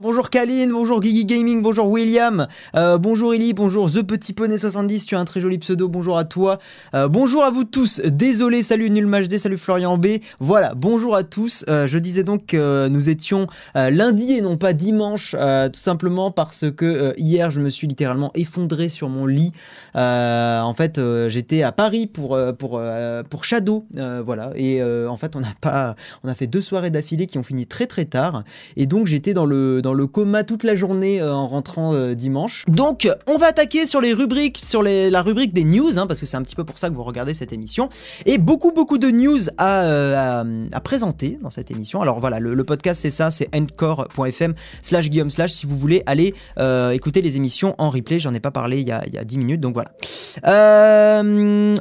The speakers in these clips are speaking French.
Bonjour Kaline, bonjour Gigi Gaming, bonjour William, euh, bonjour Illy, bonjour The Petit Poney 70, tu as un très joli pseudo, bonjour à toi, euh, bonjour à vous tous, désolé, salut NulMHD, salut Florian B, voilà, bonjour à tous, euh, je disais donc que nous étions lundi et non pas dimanche, tout simplement parce que hier je me suis littéralement effondré sur mon lit, en fait j'étais à Paris pour, Shadow, voilà, et en fait on a fait deux soirées d'affilée qui ont fini très très tard, et donc j'étais dans le le coma toute la journée euh, en rentrant euh, dimanche. Donc, on va attaquer sur les rubriques, sur la rubrique des news, hein, parce que c'est un petit peu pour ça que vous regardez cette émission. Et beaucoup, beaucoup de news à, euh, présenter dans cette émission. Alors voilà, le, podcast c'est ça, c'est encore.fm slash guillaume slash si vous voulez aller écouter les émissions en replay. J'en ai pas parlé il y a 10 minutes, donc voilà.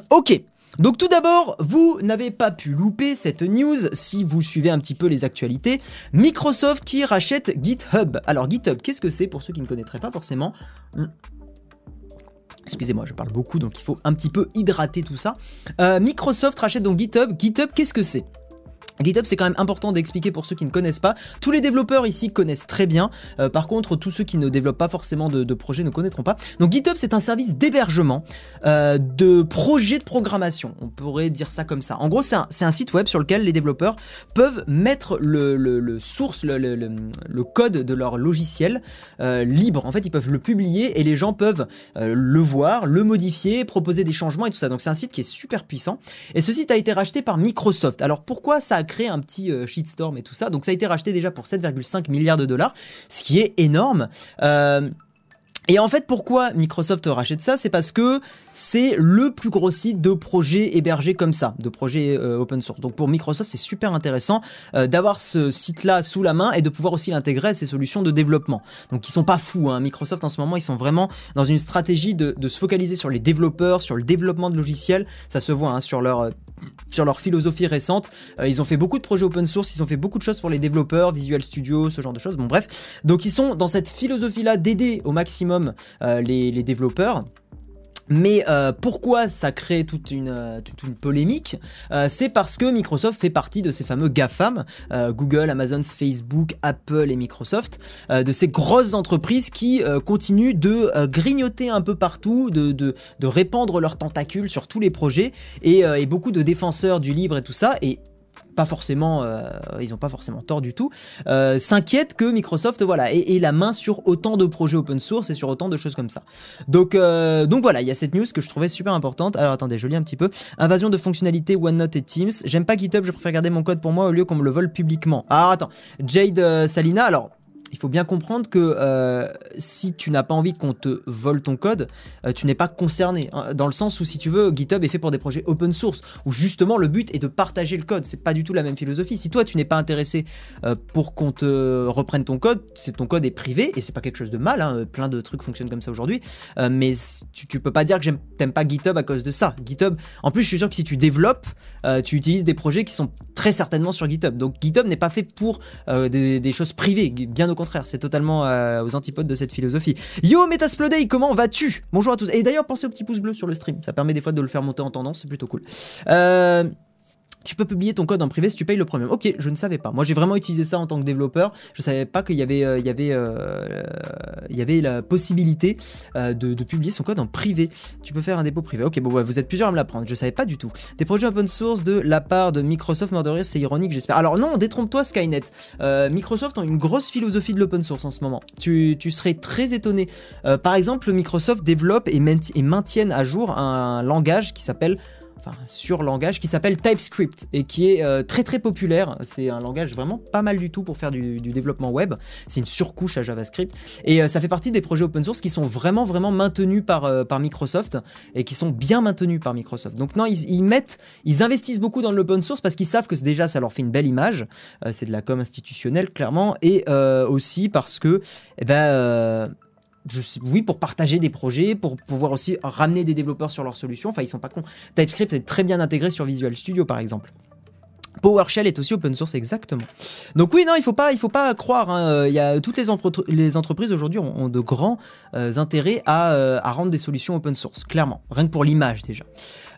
ok. Donc tout d'abord, vous n'avez pas pu louper cette news si vous suivez un petit peu les actualités. Microsoft qui rachète GitHub. Alors GitHub, qu'est-ce que c'est pour ceux qui ne connaîtraient pas forcément hmm. Excusez-moi, je parle beaucoup, donc il faut un petit peu hydrater tout ça. Euh, Microsoft rachète donc GitHub. GitHub, qu'est-ce que c'est? GitHub, c'est quand même important d'expliquer pour ceux qui ne connaissent pas. Tous les développeurs ici connaissent très bien. Euh, par contre, tous ceux qui ne développent pas forcément de, projets ne connaîtront pas. Donc GitHub, c'est un service d'hébergement euh, de projets de programmation. On pourrait dire ça comme ça. En gros, c'est un, site web sur lequel les développeurs peuvent mettre le, source, le, code de leur logiciel euh, libre. En fait, ils peuvent le publier et les gens peuvent le voir, le modifier, proposer des changements et tout ça. Donc c'est un site qui est super puissant. Et ce site a été racheté par Microsoft. Alors pourquoi ça a créé un petit euh, shitstorm et tout ça. Donc ça a été racheté déjà pour 7,5 milliards de dollars, ce qui est énorme. Euh, et en fait, pourquoi Microsoft rachète ça? C'est parce que c'est le plus gros site de projets hébergés comme ça, de projets euh, open source. Donc pour Microsoft, c'est super intéressant euh, d'avoir ce site-là sous la main et de pouvoir aussi l'intégrer à ses solutions de développement. Donc ils sont pas fous. Hein. Microsoft en ce moment, ils sont vraiment dans une stratégie de, se focaliser sur les développeurs, sur le développement de logiciels. Ça se voit hein, sur leur euh, sur leur philosophie récente. ils ont fait beaucoup de projets open source, ils ont fait beaucoup de choses pour les développeurs, Visual Studio, ce genre de choses. Bon bref, donc ils sont dans cette philosophie-là d'aider au maximum euh, les, développeurs. Mais euh, pourquoi ça crée toute une, euh, polémique C'est parce que Microsoft fait partie de ces fameux GAFAM, Google, Amazon, Facebook, Apple et Microsoft, de ces grosses entreprises qui continuent de grignoter un peu partout, de, de, répandre leurs tentacules sur tous les projets, et, et, beaucoup de défenseurs du libre et tout ça, et pas forcément, euh, ils n'ont pas forcément tort du tout, euh, s'inquiètent que Microsoft voilà ait, la main sur autant de projets open source et sur autant de choses comme ça. Donc, euh, donc voilà, il y a cette news que je trouvais super importante. Alors attendez, je lis un petit peu. Invasion de fonctionnalités OneNote et Teams. J'aime pas GitHub, je préfère garder mon code pour moi au lieu qu'on me le vole publiquement. Ah attends, Jade Salina, alors il faut bien comprendre que euh, si tu n'as pas envie qu'on te vole ton code, euh, tu n'es pas concerné. Hein, dans le sens où, si tu veux, GitHub est fait pour des projets open source, où justement le but est de partager le code. C'est pas du tout la même philosophie. Si toi tu n'es pas intéressé euh, pour qu'on te reprenne ton code, c'est ton code est privé et c'est pas quelque chose de mal. Hein, plein de trucs fonctionnent comme ça aujourd'hui. mais tu, tu, peux pas dire que t'aimes pas GitHub à cause de ça. GitHub, en plus, je suis sûr que si tu développes, tu utilises des projets qui sont très certainement sur GitHub. Donc GitHub n'est pas fait pour des, des, choses privées, bien au contraire, c'est totalement euh, aux antipodes de cette philosophie. Yo Metasplodey, comment vas-tu? Bonjour à tous. Et d'ailleurs, pensez au petit pouce bleu sur le stream, ça permet des fois de le faire monter en tendance, c'est plutôt cool. Euh, tu peux publier ton code en privé si tu payes le premium. Ok, je ne savais pas. Moi, j'ai vraiment utilisé ça en tant que développeur. Je ne savais pas qu'il y avait, euh, y euh, y avait la possibilité euh, de, publier son code en privé. Tu peux faire un dépôt privé. Ok, bon, vous êtes plusieurs à me l'apprendre. Je ne savais pas du tout. Des projets open source de la part de Microsoft, mort c'est ironique, j'espère. Alors non, détrompe-toi, Skynet. Microsoft ont une grosse philosophie de l'open source en ce moment. Tu, serais très étonné. par exemple, Microsoft développe et, maintienne à jour un langage qui s'appelle sur langage qui s'appelle TypeScript et qui est euh, très très populaire. C'est un langage vraiment pas mal du tout pour faire du, développement web. C'est une surcouche à JavaScript et euh, ça fait partie des projets open source qui sont vraiment vraiment maintenus par, euh, Microsoft et qui sont bien maintenus par Microsoft. Donc non, ils, mettent, ils investissent beaucoup dans l'open source parce qu'ils savent que déjà ça leur fait une belle image. c'est de la com institutionnelle clairement et aussi parce que eh ben oui, pour partager des projets, pour pouvoir aussi ramener des développeurs sur leurs solutions. Enfin, ils sont pas cons. TypeScript est très bien intégré sur Visual Studio, par exemple. PowerShell est aussi open source exactement. Donc oui, non, il faut pas, il faut pas croire. hein, Il y a toutes les, entreprises aujourd'hui ont, de grands euh, intérêts à, euh, rendre des solutions open source, clairement. Rien que pour l'image déjà.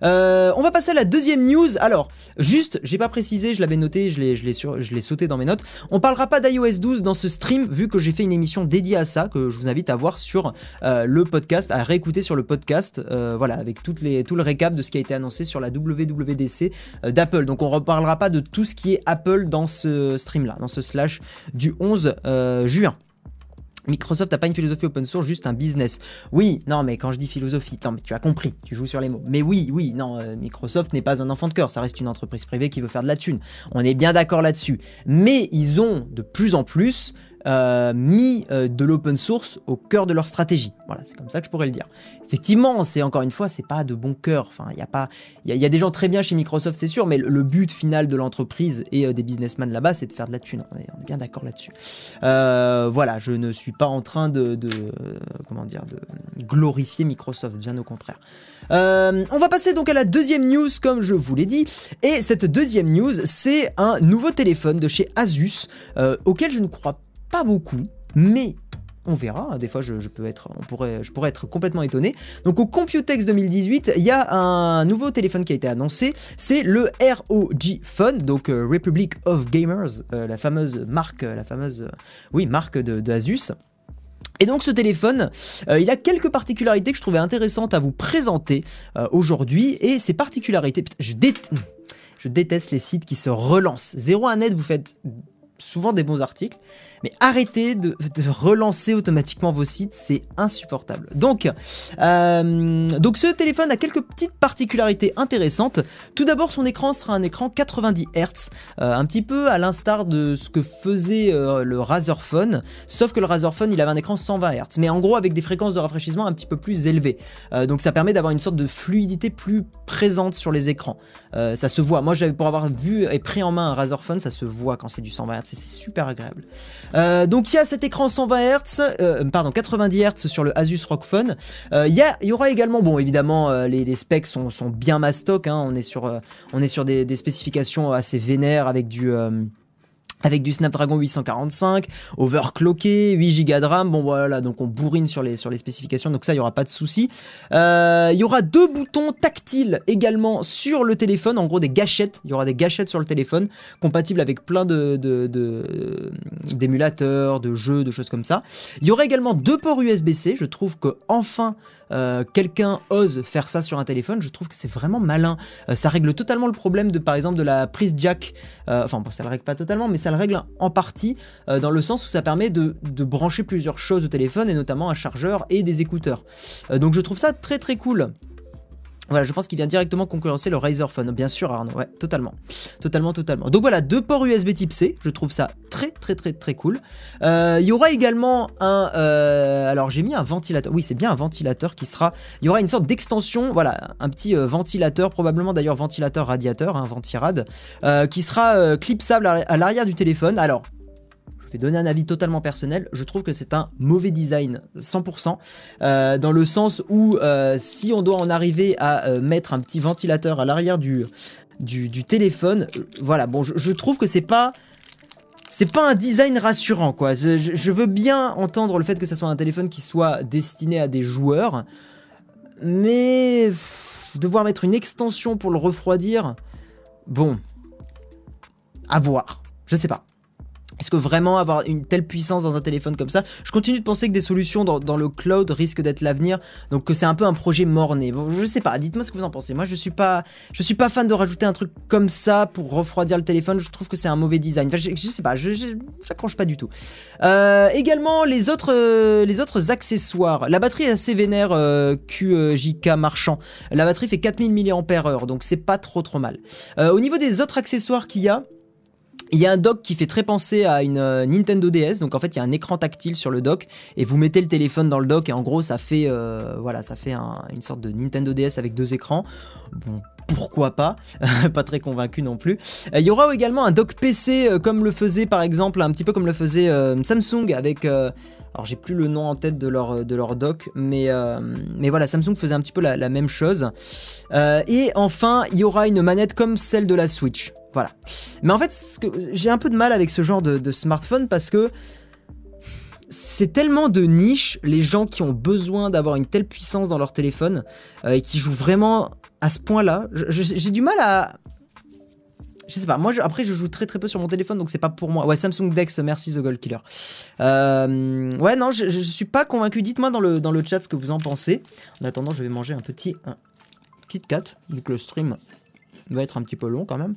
Euh, on va passer à la deuxième news. Alors, juste, j'ai pas précisé, je l'avais noté, je l'ai, sauté dans mes notes. On parlera pas d'iOS 12 dans ce stream, vu que j'ai fait une émission dédiée à ça, que je vous invite à voir sur euh, le podcast, à réécouter sur le podcast, euh, voilà, avec tout le récap de ce qui a été annoncé sur la WWDC euh, d'Apple. Donc on reparlera pas de tout ce qui est Apple dans ce stream-là, dans ce slash du 11 euh, juin. Microsoft n'a pas une philosophie open source, juste un business. Oui, non, mais quand je dis philosophie, non, mais tu as compris, tu joues sur les mots. Mais oui, oui, non, euh, Microsoft n'est pas un enfant de cœur, ça reste une entreprise privée qui veut faire de la thune. On est bien d'accord là-dessus. Mais ils ont de plus en plus euh, mis euh, de l'open source au cœur de leur stratégie. Voilà, c'est comme ça que je pourrais le dire. Effectivement, c'est encore une fois, c'est pas de bon cœur. Enfin, il y a pas, il y, a- des gens très bien chez Microsoft, c'est sûr, mais le, but final de l'entreprise et euh, des businessmen là-bas, c'est de faire de la thune. On est, bien d'accord là-dessus. Voilà, je ne suis pas en train de, comment dire, de glorifier Microsoft, bien au contraire. On va passer donc à la deuxième news, comme je vous l'ai dit. Et cette deuxième news, c'est un nouveau téléphone de chez Asus, auquel je ne crois pas beaucoup, mais on verra. Des fois, je, peux être, on pourrait, je pourrais être complètement étonné. Donc, au Computex 2018, il y a un nouveau téléphone qui a été annoncé. C'est le ROG Phone, donc euh, Republic of Gamers, euh, la fameuse marque, euh, la fameuse, oui, marque de, Asus. Et donc ce téléphone, il a quelques particularités que je trouvais intéressantes à vous présenter aujourd'hui. Et ces particularités, je, je déteste les sites qui se relancent. 01net, vous faites souvent des bons articles, mais arrêtez de, relancer automatiquement vos sites, c'est insupportable. Donc, euh, donc ce téléphone a quelques petites particularités intéressantes. Tout d'abord, son écran sera un écran 90 Hz, euh, un petit peu à l'instar de ce que faisait euh, le Razer Phone, sauf que le Razer Phone, il avait un écran 120 Hz, mais en gros avec des fréquences de rafraîchissement un petit peu plus élevées. Donc ça permet d'avoir une sorte de fluidité plus présente sur les écrans. Euh, ça se voit. Moi, pour avoir vu et pris en main un Razer Phone, ça se voit quand c'est du 120 Hz, c'est super agréable. Euh, donc il y a cet écran 120 Hz, euh, pardon 90 Hz sur le Asus ROG Phone. Il y, y aura également, bon évidemment les, specs sont, sont bien mastoc, hein, on est sur, on est sur des, des spécifications assez vénères avec du... euh, avec du Snapdragon 845, overclocké, 8 Go de RAM, bon voilà, donc on bourrine sur les, sur spécifications, donc ça, il n'y aura pas de souci. Euh, Il y aura deux boutons tactiles également sur le téléphone, en gros des gâchettes, il y aura des gâchettes sur le téléphone, compatibles avec plein de, de- d'émulateurs, de jeux, de choses comme ça. Il y aura également deux ports USB-C, je trouve que enfin euh, quelqu'un ose faire ça sur un téléphone, je trouve que c'est vraiment malin. Euh, ça règle totalement le problème de par exemple de la prise jack euh, enfin, bon, ça le règle pas totalement, mais ça le règle en partie, dans le sens où ça permet de, brancher plusieurs choses au téléphone, et notamment un chargeur et des écouteurs. Donc je trouve ça très très cool. Voilà, je pense qu'il vient directement concurrencer le Razer Phone, bien sûr Arnaud, ouais, totalement. Totalement, totalement. Donc voilà, deux ports USB type C, je trouve ça très très très très cool. Euh, Il y aura également un... euh, alors j'ai mis un ventilateur, oui c'est bien un ventilateur qui sera... Il y aura une sorte d'extension, voilà, un petit euh, ventilateur, probablement d'ailleurs ventilateur radiateur, un ventirad, euh, qui sera clipsable à l'arrière du téléphone. Alors, je vais donner un avis totalement personnel, je trouve que c'est un mauvais design, 100%, euh, dans le sens où euh, si on doit en arriver à euh, mettre un petit ventilateur à l'arrière du, téléphone, voilà, bon, je, trouve que c'est pas... C'est pas un design rassurant, quoi. Je, veux bien entendre le fait que ça soit un téléphone qui soit destiné à des joueurs, mais devoir mettre une extension pour le refroidir, bon, à voir. Je sais pas. Est-ce que vraiment avoir une telle puissance dans un téléphone comme ça Je continue de penser que des solutions dans, le cloud risquent d'être l'avenir, donc que c'est un peu un projet mort-né. Bon, je sais pas, dites-moi ce que vous en pensez. Moi, je suis pas, je suis pas fan de rajouter un truc comme ça pour refroidir le téléphone. Je trouve que c'est un mauvais design. Enfin, je, je sais pas, je- j'accroche pas du tout. Euh, également, les autres, euh, les autres accessoires. La batterie est assez vénère euh, QJK marchand. La batterie fait 4000 mAh, donc c'est pas trop trop mal. Euh, au niveau des autres accessoires qu'il y a, il y a un dock qui fait très penser à une euh, Nintendo DS, donc en fait il y a un écran tactile sur le dock et vous mettez le téléphone dans le dock et en gros ça fait euh, voilà ça fait un- une sorte de Nintendo DS avec deux écrans. Bon pourquoi pas, pas très convaincu non plus. Il y aura également un dock PC euh, comme le faisait par exemple un petit peu comme le faisait Samsung avec alors j'ai plus le nom en tête de leur, de dock, mais, voilà, Samsung faisait un petit peu la, même chose. Et enfin, il y aura une manette comme celle de la Switch. Voilà. Mais en fait, j'ai un peu de mal avec ce genre de, smartphone parce que c'est tellement de niche les gens qui ont besoin d'avoir une telle puissance dans leur téléphone euh, et qui jouent vraiment à ce point-là. J'ai du mal à. Je sais pas, moi après je joue très très peu sur mon téléphone donc c'est pas pour moi. Ouais, Samsung Dex, merci The Gold Killer. Euh, ouais, non, je, je, suis pas convaincu. Dites-moi dans le, dans le chat ce que vous en pensez. En attendant, je vais manger un petit un Kit Kat, que le stream va être un petit peu long quand même.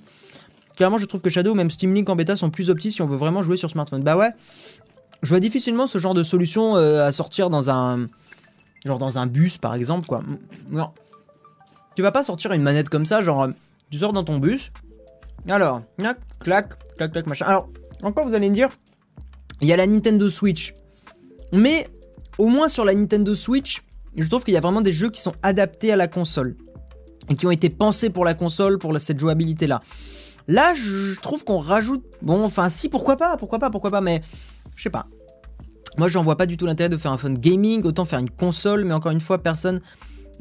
Clairement, je trouve que Shadow ou même Steam Link en bêta sont plus optis si on veut vraiment jouer sur smartphone. Bah ouais, je vois difficilement ce genre de solution euh, à sortir dans un genre dans un bus par exemple quoi. Non. Tu vas pas sortir une manette comme ça, genre tu sors dans ton bus. Alors, clac, clac, clac, clac, machin. Alors, encore vous allez me dire, il y a la Nintendo Switch. Mais au moins sur la Nintendo Switch, je trouve qu'il y a vraiment des jeux qui sont adaptés à la console et qui ont été pensés pour la console, pour cette jouabilité là. Là, je trouve qu'on rajoute. Bon, enfin, si, pourquoi pas, pourquoi pas, pourquoi pas, mais je sais pas. Moi, j'en vois pas du tout l'intérêt de faire un phone gaming, autant faire une console, mais encore une fois, personne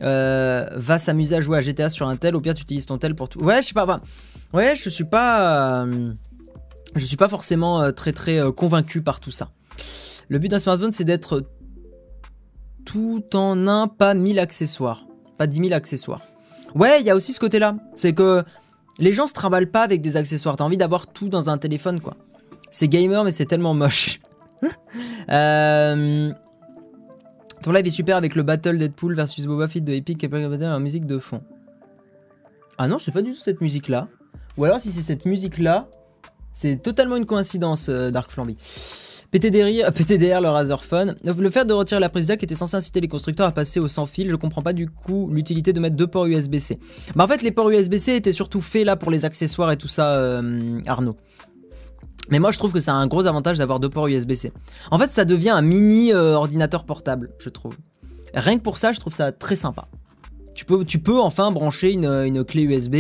euh, va s'amuser à jouer à GTA sur un tel. Au pire, tu utilises ton tel pour tout. Ouais, je sais pas. Ouais, je suis pas. Euh, je suis pas forcément euh, très très convaincu par tout ça. Le but d'un smartphone, c'est d'être tout en un, pas 1000 accessoires. Pas 10 000 accessoires. Ouais, il y a aussi ce côté-là. C'est que les gens se trimballent pas avec des accessoires. T'as envie d'avoir tout dans un téléphone, quoi. C'est gamer, mais c'est tellement moche. euh... Ton live est super avec le battle Deadpool versus Boba Fett de Epic et en musique de fond. Ah non, c'est pas du tout cette musique-là. Ou alors, si c'est cette musique-là, c'est totalement une coïncidence, euh, Dark Flamby. PTDR, PTDR le Razerphone. Le fait de retirer la prise jack était censé inciter les constructeurs à passer au sans fil. Je comprends pas du coup l'utilité de mettre deux ports USB-C. Bah en fait, les ports USB-C étaient surtout faits là pour les accessoires et tout ça, euh, Arnaud. Mais moi je trouve que c'est un gros avantage d'avoir deux ports USB-C. En fait, ça devient un mini euh, ordinateur portable, je trouve. Rien que pour ça, je trouve ça très sympa. Tu peux, enfin brancher une, clé USB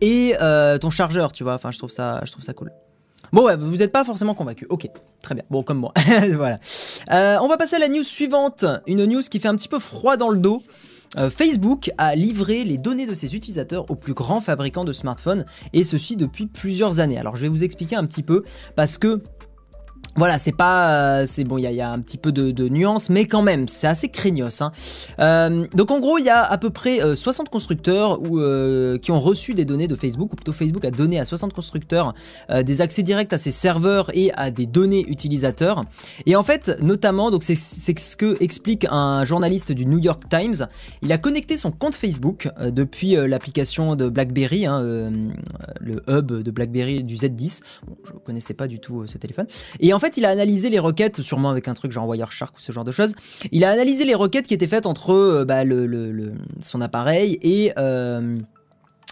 et euh, ton chargeur, tu vois. Enfin, je ça, je trouve ça cool. Bon, ouais, vous n'êtes pas forcément convaincu. Ok, très bien. Bon, comme moi. voilà. Euh, on va passer à la news suivante. Une news qui fait un petit peu froid dans le dos. Euh, Facebook a livré les données de ses utilisateurs aux plus grands fabricants de smartphones et ceci depuis plusieurs années. Alors je vais vous expliquer un petit peu parce que voilà, c'est pas, euh, c'est bon, il y, a un petit peu de, nuances, mais quand même, c'est assez craignos. Hein. Euh, donc en gros, il y a à peu près 60 euh, constructeurs qui ont reçu des données de Facebook, ou plutôt Facebook a donné à 60 constructeurs des accès directs à ses serveurs et à des données utilisateurs. Et en fait, notamment, donc c'est ce que explique un journaliste du New York Times. Il a connecté son compte Facebook depuis l'application de BlackBerry, hein, le hub de BlackBerry du Z10. Bon, je connaissais pas du tout ce téléphone. Il a analysé les requêtes, sûrement avec un truc genre Wireshark ou ce genre de choses. Il a analysé les requêtes qui étaient faites entre euh, bah, son appareil et, euh,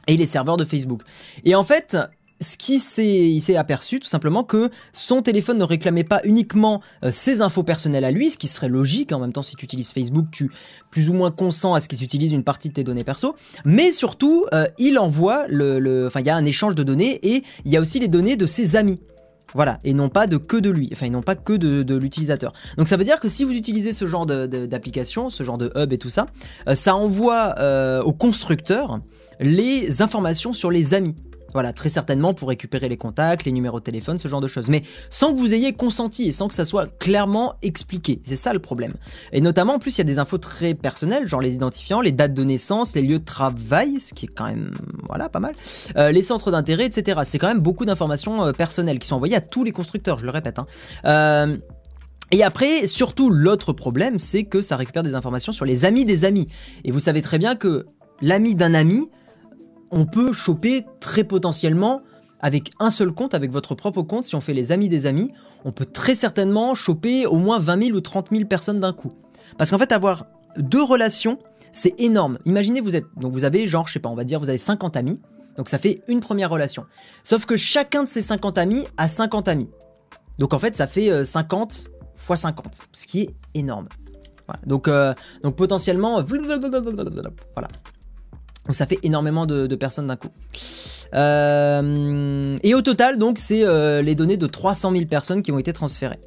et les serveurs de Facebook. Et en fait, ce qui s'est, aperçu tout simplement que son téléphone ne réclamait pas uniquement euh, ses infos personnelles à lui, ce qui serait logique. En même temps, si tu utilises Facebook, tu plus ou moins consens à ce qu'il s'utilise une partie de tes données perso. Mais surtout, il envoie le, il y a un échange de données et il y a aussi les données de ses amis. Voilà, et non pas de que de lui, enfin, ils n'ont pas que de, l'utilisateur. Donc ça veut dire que si vous utilisez ce genre d'application, ce genre de hub et tout ça, euh, ça envoie euh, au constructeur les informations sur les amis. Voilà, très certainement pour récupérer les contacts, les numéros de téléphone, ce genre de choses. Mais sans que vous ayez consenti et sans que ça soit clairement expliqué. C'est ça le problème. Et notamment, en plus, il y a des infos très personnelles, genre les identifiants, les dates de naissance, les lieux de travail, ce qui est quand même, voilà, pas mal. Euh, les centres d'intérêt, etc. C'est quand même beaucoup d'informations euh, personnelles qui sont envoyées à tous les constructeurs, je le répète. Hein. Euh, et après, surtout, l'autre problème, c'est que ça récupère des informations sur les amis des amis. Et vous savez très bien que l'ami d'un ami, on peut choper très potentiellement avec un seul compte, avec votre propre compte, si on fait les amis des amis, on peut très certainement choper au moins 20 000 ou 30 000 personnes d'un coup. Parce qu'en fait, avoir deux relations, c'est énorme. Imaginez, vous êtes, donc vous avez genre, je sais pas, on va dire, vous avez 50 amis, donc ça fait une première relation. Sauf que chacun de ces 50 amis a 50 amis. Donc en fait, ça fait 50 x 50, ce qui est énorme. Donc, euh, donc potentiellement, voilà. Donc ça fait énormément de, personnes d'un coup. Euh, et au total, donc, c'est euh, les données de 300 000 personnes qui ont été transférées.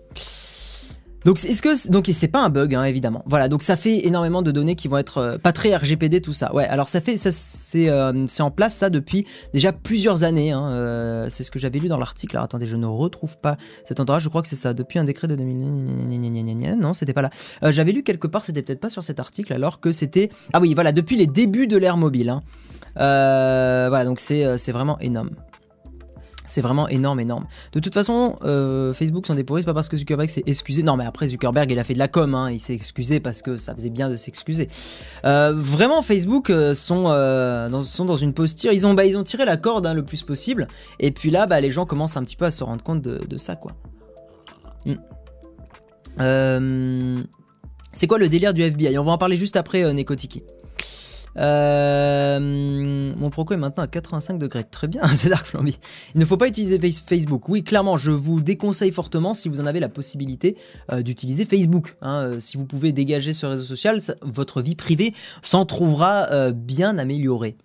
Donc c'est pas un bug hein, évidemment. Voilà donc ça fait énormément de données qui vont être euh, pas très RGPD tout ça. Ouais alors ça fait ça c'est euh, en place ça depuis déjà plusieurs années. Hein, euh, c'est ce que j'avais lu dans l'article. Alors attendez je ne retrouve pas cet endroit. Je crois que c'est ça depuis un décret de 2000. Non c'était pas là. j'avais lu quelque part c'était peut-être pas sur cet article alors que c'était ah oui voilà depuis les débuts de l'ère mobile. Hein. voilà donc c'est vraiment énorme. C'est vraiment énorme, énorme. De toute façon, euh, Facebook s'en dépourrit, c'est pas parce que Zuckerberg s'est excusé. Non, mais après, Zuckerberg, il a fait de la com, hein. il s'est excusé parce que ça faisait bien de s'excuser. Euh, vraiment, Facebook euh, sont, dans, sont dans une posture. Ils ont, bah, ils ont tiré la corde hein, le plus possible. Et puis là, bah, les gens commencent un petit peu à se rendre compte de, ça, quoi. Hmm. c'est quoi le délire du FBI On va en parler juste après, Nekotiki. Euh, mon Proco est maintenant à 85 degrés. Très bien, c'est Dark Flamby. Il ne faut pas utiliser Facebook. Oui, clairement, je vous déconseille fortement si vous en avez la possibilité euh, d'utiliser Facebook. Hein. Euh, si vous pouvez dégager ce réseau social, votre vie privée s'en trouvera bien améliorée.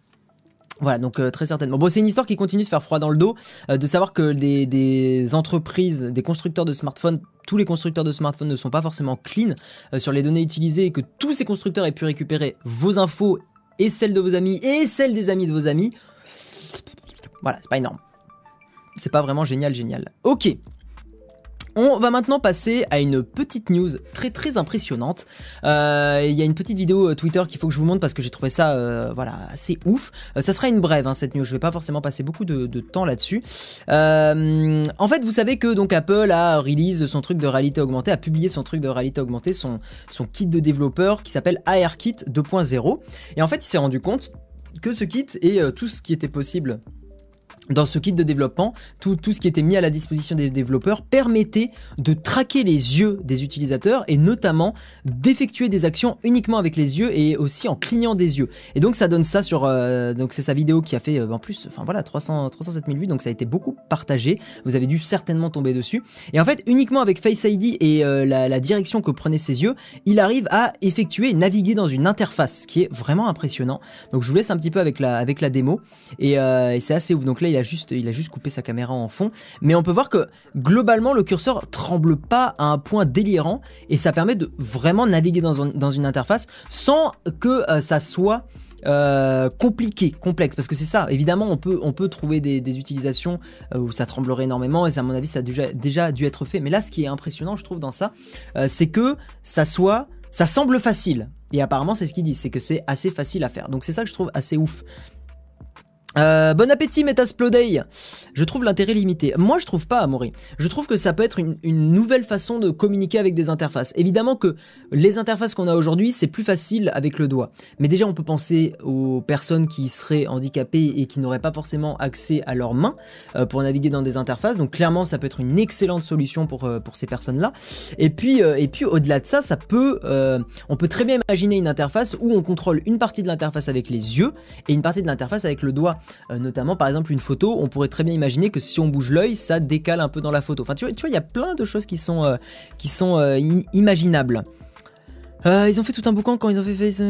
Voilà, donc très certainement. Bon, c'est une histoire qui continue de faire froid dans le dos, de savoir que des, des, entreprises, des constructeurs de smartphones, tous les constructeurs de smartphones ne sont pas forcément clean sur les données utilisées et que tous ces constructeurs aient pu récupérer vos infos et celle de vos amis et celle des amis de vos amis. Voilà, c'est pas énorme. C'est pas vraiment génial, génial. Ok. On va maintenant passer à une petite news très très impressionnante. Euh, il y a une petite vidéo euh, Twitter qu'il faut que je vous montre parce que j'ai trouvé ça euh, voilà assez ouf. ça sera une brève hein, cette news. Je vais pas forcément passer beaucoup de, temps là-dessus. en fait, vous savez que donc Apple a release son truc de réalité augmentée, a publié son truc de réalité augmentée, son kit de développeur qui s'appelle ARKit 2.0. Et en fait, il s'est rendu compte que ce kit et tout ce qui était possible dans ce kit de développement, tout, tout, ce qui était mis à la disposition des développeurs permettait de traquer les yeux des utilisateurs et notamment d'effectuer des actions uniquement avec les yeux et aussi en clignant des yeux. Et donc ça donne ça sur euh, donc c'est sa vidéo qui a fait euh, en plus enfin voilà 300 307 000 vues donc ça a été beaucoup partagé. Vous avez dû certainement tomber dessus. Et en fait uniquement avec Face ID et euh, la, direction que prenaient ses yeux, il arrive à effectuer et naviguer dans une interface, ce qui est vraiment impressionnant. Donc je vous laisse un petit peu avec la avec la démo et, et c'est assez ouf. Donc là il a juste, il a juste coupé sa caméra en fond. Mais on peut voir que globalement, le curseur tremble pas à un point délirant et ça permet de vraiment naviguer dans, une interface sans que euh, ça soit euh, compliqué, complexe, parce que c'est ça. Évidemment, on peut, on peut trouver des, utilisations euh, où ça tremblerait énormément, et à mon avis, ça a déjà, déjà dû être fait. Mais là, ce qui est impressionnant, je trouve, dans ça, c'est que ça soit, ça semble facile. Et apparemment, c'est ce qu'ils disent, c'est que c'est assez facile à faire. Donc c'est ça que je trouve assez ouf. Euh, bon appétit Metasplodey Je trouve l'intérêt limité. Moi je trouve pas Amaury. Je trouve que ça peut être une, nouvelle façon de communiquer avec des interfaces. Évidemment que les interfaces qu'on a aujourd'hui c'est plus facile avec le doigt. Mais déjà on peut penser aux personnes qui seraient handicapées et qui n'auraient pas forcément accès à leurs mains euh, pour naviguer dans des interfaces. Donc clairement ça peut être une excellente solution pour, euh, ces personnes-là. Et puis, et puis au-delà de ça, ça peut, on peut très bien imaginer une interface où on contrôle une partie de l'interface avec les yeux et une partie de l'interface avec le doigt. Euh, notamment, par exemple, une photo, on pourrait très bien imaginer que si on bouge l'œil, ça décale un peu dans la photo. Enfin, tu vois, tu vois, il y a plein de choses qui sont, euh, qui sont euh, imaginables. ils ont fait tout un boucan quand ils ont fait face.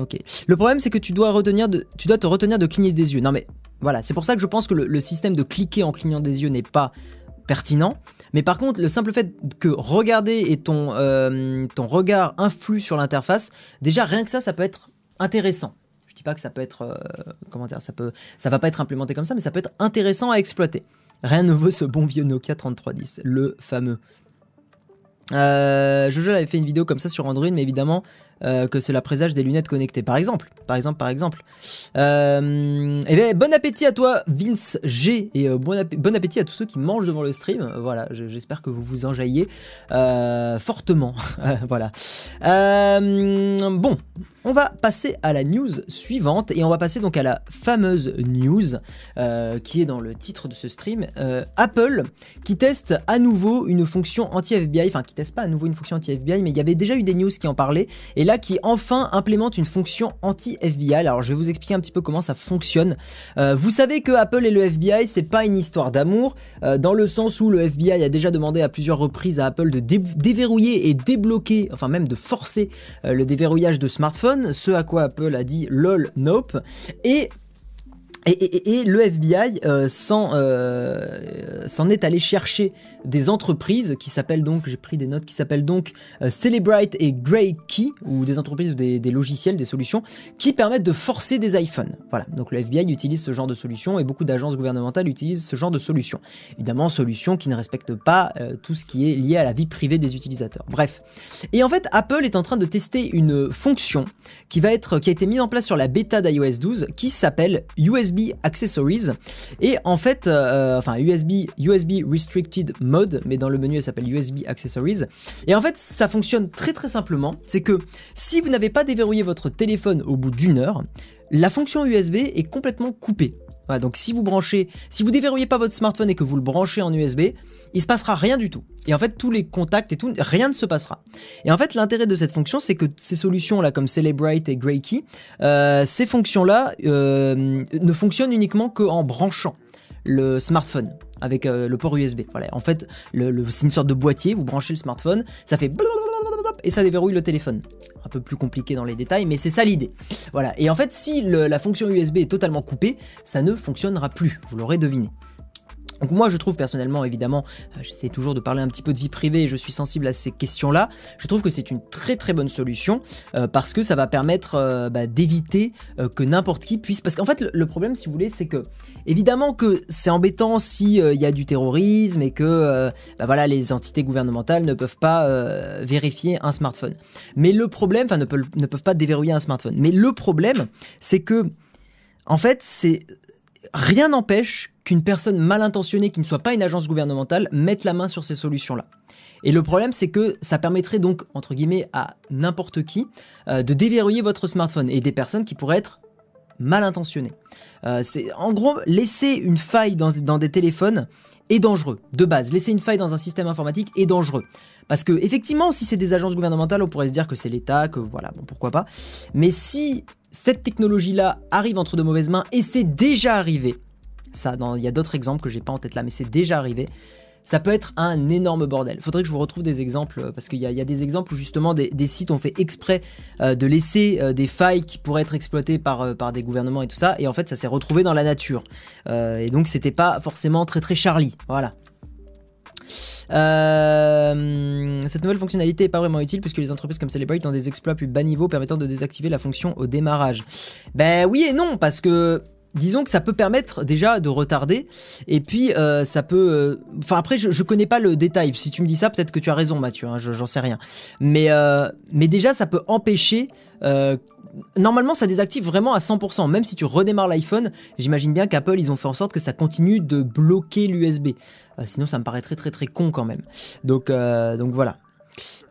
Ok. Le problème, c'est que tu dois retenir tu dois te retenir de cligner des yeux. Non mais voilà, c'est pour ça que je pense que le, système de cliquer en clignant des yeux n'est pas pertinent. Mais par contre, le simple fait que regarder et ton, ton regard influe sur l'interface, déjà rien que ça, ça peut être intéressant dis pas que ça peut être, euh, comment dire, ça peut, ça va pas être implémenté comme ça, mais ça peut être intéressant à exploiter. Rien ne vaut ce bon vieux Nokia 3310, le fameux. Euh, Jojo avait fait une vidéo comme ça sur Android, mais évidemment, euh, que cela présage des lunettes connectées. Par exemple, par exemple, par exemple. Euh, eh bien, bon appétit à toi, Vince G, et euh, bon, appétit à tous ceux qui mangent devant le stream. Voilà, j'espère que vous vous enjaillez fortement. voilà. bon, on va passer à la news suivante et on va passer donc à la fameuse news qui est dans le titre de ce stream. Apple qui teste à nouveau une fonction anti-FBI, enfin qui teste pas à nouveau une fonction anti-FBI, mais il y avait déjà eu des news qui en parlaient. Et qui enfin implémente une fonction anti-FBI. Alors je vais vous expliquer un petit peu comment ça fonctionne. Euh, vous savez que Apple et le FBI, c'est pas une histoire d'amour, euh, dans le sens où le FBI a déjà demandé à plusieurs reprises à Apple de déverrouiller et débloquer, enfin même de forcer euh, le déverrouillage de smartphones, ce à quoi Apple a dit lol nope. Et Et, le FBI euh, euh, s'en est allé chercher des entreprises qui s'appellent donc, j'ai pris des notes, qui s'appellent donc euh, Celebrite et Grey Key, ou des entreprises ou des, logiciels, des solutions, qui permettent de forcer des iPhones. Voilà, donc le FBI utilise ce genre de solutions et beaucoup d'agences gouvernementales utilisent ce genre de solutions. Évidemment, solutions qui ne respectent pas tout ce qui est lié à la vie privée des utilisateurs. Bref. Et en fait, Apple est en train de tester une fonction qui a été mise en place sur la bêta d'iOS 12, qui s'appelle USB Accessories. Et en fait, euh, enfin USB, USB Restricted Mode, mais dans le menu elle s'appelle USB Accessories. Et en fait, ça fonctionne très très simplement. C'est que si vous n'avez pas déverrouillé votre téléphone au bout d'une heure, la fonction USB est complètement coupée donc si vous branchez, si vous déverrouillez pas votre smartphone et que vous le branchez en USB, il se passera rien du tout. Et en fait, tous les contacts et tout, rien ne se passera. Et en fait, l'intérêt de cette fonction, c'est que ces solutions là, comme Celebrate et GreyKey, euh, ces fonctions là euh, ne fonctionnent uniquement qu'en branchant le smartphone avec euh, le port USB. Voilà. En fait, le, c'est une sorte de boîtier. Vous branchez le smartphone, ça fait et ça déverrouille le téléphone. Un peu plus compliqué dans les détails, mais c'est ça l'idée. Voilà. Et en fait, si la fonction USB est totalement coupée, ça ne fonctionnera plus. Vous l'aurez deviné. Donc moi je trouve personnellement évidemment, euh, j'essaie toujours de parler un petit peu de vie privée et je suis sensible à ces questions-là, je trouve que c'est une très très bonne solution euh, parce que ça va permettre euh, bah, d'éviter que n'importe qui puisse... Parce qu'en fait le, problème si vous voulez c'est que évidemment que c'est embêtant s'il y a du terrorisme et que bah, voilà, les entités gouvernementales ne peuvent pas vérifier un smartphone. Mais le problème, enfin ne, ne peuvent pas déverrouiller un smartphone. Mais le problème c'est que en fait c'est rien n'empêche qu'une personne mal intentionnée qui ne soit pas une agence gouvernementale mette la main sur ces solutions-là. Et le problème, c'est que ça permettrait donc, entre guillemets, à n'importe qui euh, de déverrouiller votre smartphone et des personnes qui pourraient être mal intentionnées. Euh, c'est en gros laisser une faille dans, dans, des téléphones est dangereux de base. Laisser une faille dans un système informatique est dangereux parce que effectivement, si c'est des agences gouvernementales, on pourrait se dire que c'est l'État, que voilà, bon pourquoi pas. Mais si cette technologie-là arrive entre de mauvaises mains, et c'est déjà arrivé, ça, il y a d'autres exemples que j'ai pas en tête là, mais c'est déjà arrivé, ça peut être un énorme bordel. Faudrait que je vous retrouve des exemples, euh, parce qu'il y, a des exemples où justement des, sites ont fait exprès euh, de laisser euh, des failles qui pourraient être exploitées par, par des gouvernements et tout ça, et en fait ça s'est retrouvé dans la nature. et donc c'était pas forcément très très Charlie, voilà. Euh, cette nouvelle fonctionnalité est pas vraiment utile puisque les entreprises comme Celebrate ont des exploits plus bas niveau permettant de désactiver la fonction au démarrage. Ben oui et non parce que disons que ça peut permettre déjà de retarder et puis euh, ça peut euh, enfin après je, connais pas le détail si tu me dis ça peut-être que tu as raison Mathieu hein, j'en sais rien mais déjà ça peut empêcher normalement ça désactive vraiment à 100%. Même si tu redémarres l'iPhone, j'imagine bien qu'Apple ils ont fait en sorte que ça continue de bloquer l'USB. Euh, sinon ça me paraît très très très con quand même. Donc, euh, donc voilà.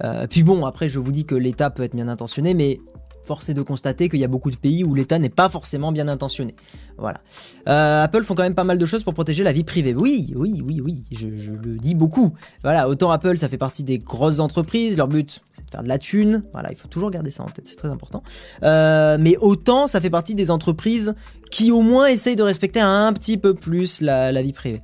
Euh, puis bon, après je vous dis que l'État peut être bien intentionné, mais force est de constater qu'il y a beaucoup de pays où l'État n'est pas forcément bien intentionné. Voilà. Apple font quand même pas mal de choses pour protéger la vie privée. Oui, oui, oui, oui, je, le dis beaucoup. Voilà, autant Apple, ça fait partie des grosses entreprises, leur but, faire de la thune. Voilà, il faut toujours garder ça en tête, c'est très important. Euh, mais autant, ça fait partie des entreprises qui au moins essayent de respecter un petit peu plus la, vie privée.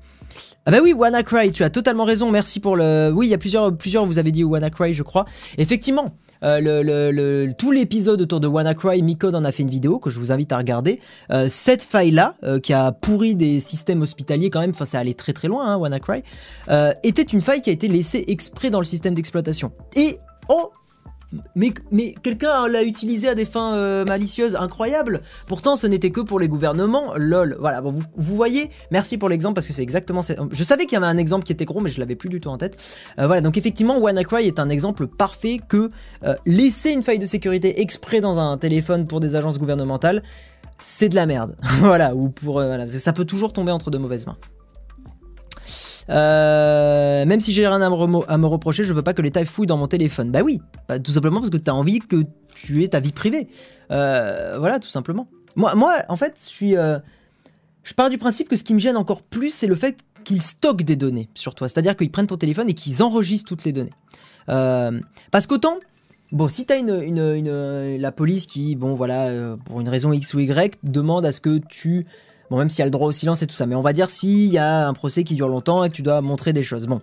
Ah bah oui, WannaCry, tu as totalement raison, merci pour le... Oui, il y a plusieurs, plusieurs vous avez dit WannaCry, je crois. Effectivement, euh, tout l'épisode autour de WannaCry, Micode en a fait une vidéo que je vous invite à regarder. Euh, cette faille-là, qui a pourri des systèmes hospitaliers quand même, enfin ça allait très très loin, hein, WannaCry, était une faille qui a été laissée exprès dans le système d'exploitation. Et Oh mais, quelqu'un l'a utilisé à des fins euh, malicieuses incroyables. Pourtant, ce n'était que pour les gouvernements. Lol. Voilà, vous, voyez, merci pour l'exemple parce que c'est exactement. Je savais qu'il y avait un exemple qui était gros, mais je l'avais plus du tout en tête. Euh, voilà, donc effectivement, WannaCry est un exemple parfait que euh, laisser une faille de sécurité exprès dans un téléphone pour des agences gouvernementales, c'est de la merde. voilà, ou pour. voilà, ça peut toujours tomber entre de mauvaises mains. Euh, même si j'ai rien à me, reprocher, je veux pas que l'État fouille dans mon téléphone. Bah oui, bah, tout simplement parce que tu as envie que tu aies ta vie privée. Euh, voilà, tout simplement. Moi, en fait. Euh, je pars du principe que ce qui me gêne encore plus, c'est le fait qu'ils stockent des données sur toi. C'est-à-dire qu'ils prennent ton téléphone et qu'ils enregistrent toutes les données. parce qu'autant. Bon, si t'as la police qui, bon voilà, pour une raison X ou Y, demande à ce que tu Bon, même s'il y a le droit au silence et tout ça. Mais on va dire s'il y a un procès qui dure longtemps et que tu dois montrer des choses. Bon.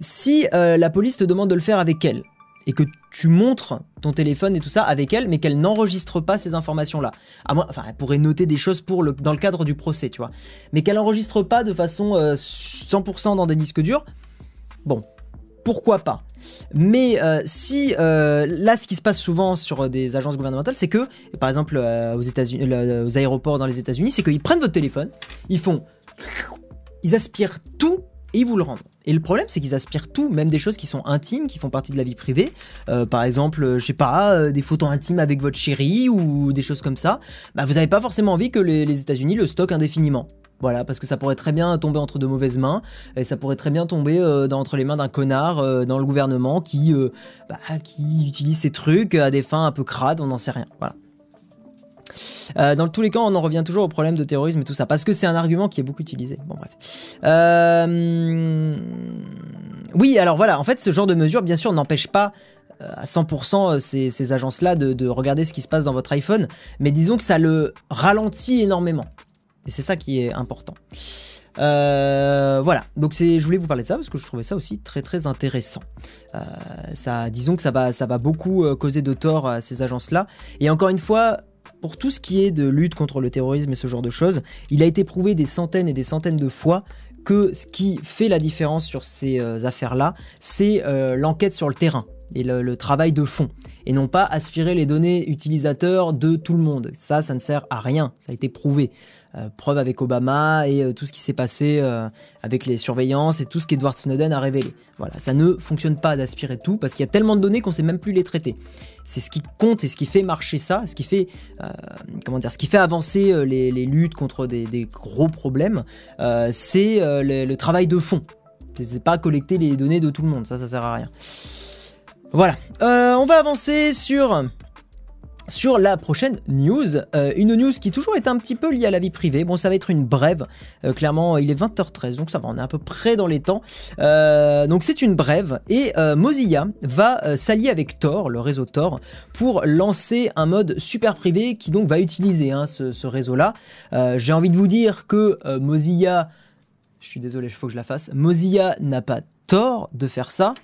Si euh, la police te demande de le faire avec elle, et que tu montres ton téléphone et tout ça avec elle, mais qu'elle n'enregistre pas ces informations-là. À moi, enfin, elle pourrait noter des choses pour le, dans le cadre du procès, tu vois. Mais qu'elle n'enregistre pas de façon 100% dans des disques durs. Bon, pourquoi pas mais euh, si euh, là, ce qui se passe souvent sur des agences gouvernementales, c'est que, par exemple, euh, aux aéroports dans les États-Unis, c'est qu'ils prennent votre téléphone, ils font, ils aspirent tout et ils vous le rendent. Et le problème, c'est qu'ils aspirent tout, même des choses qui sont intimes, qui font partie de la vie privée. par exemple, je sais pas, des photos intimes avec votre chérie ou des choses comme ça. Bah, vous n'avez pas forcément envie que les États-Unis le stockent indéfiniment. Voilà, parce que ça pourrait très bien tomber entre de mauvaises mains, et ça pourrait très bien tomber euh, entre les mains d'un connard euh, dans le gouvernement qui, euh, bah, qui utilise ces trucs à des fins un peu crades, on n'en sait rien. Voilà. dans tous les cas, on en revient toujours au problème de terrorisme et tout ça, parce que c'est un argument qui est beaucoup utilisé. Bon, bref. Oui, alors voilà, en fait, ce genre de mesure, bien sûr, n'empêche pas à 100% ces, ces agences-là de, regarder ce qui se passe dans votre iPhone, mais disons que ça le ralentit énormément. Et c'est ça qui est important. Euh, voilà, donc je voulais vous parler de ça parce que je trouvais ça aussi très très intéressant. Euh, ça, disons que ça va, ça va beaucoup euh, causer de tort à ces agences-là. Et encore une fois, pour tout ce qui est de lutte contre le terrorisme et ce genre de choses, il a été prouvé des centaines et des centaines de fois que ce qui fait la différence sur ces affaires-là, c'est l'enquête sur le terrain et le, travail de fond, et non pas aspirer les données utilisateurs de tout le monde. Ça, ça ne sert à rien, ça a été prouvé. Euh, preuve avec Obama et euh, tout ce qui s'est passé euh, avec les surveillances et tout ce qu'Edward Snowden a révélé. Voilà, ça ne fonctionne pas d'aspirer tout parce qu'il y a tellement de données qu'on sait même plus les traiter. C'est ce qui compte et ce qui fait marcher ça, ce qui fait comment dire, ce qui fait avancer les, luttes contre des, gros problèmes, c'est le, le, travail de fond. C'est pas collecter les données de tout le monde, ça, ça sert à rien. Voilà, on va avancer sur sur la prochaine news. Euh, une news qui toujours est un petit peu liée à la vie privée. Bon, ça va être une brève. Euh, clairement, il est 20h13, donc ça va, on est à peu près dans les temps. Euh, donc c'est une brève. Et Mozilla va s'allier avec Tor, le réseau Tor, pour lancer un mode super privé qui donc va utiliser hein, ce, ce réseau-là. J'ai envie de vous dire que Mozilla... Je suis désolé, il faut que je la fasse. Mozilla n'a pas tort de faire ça.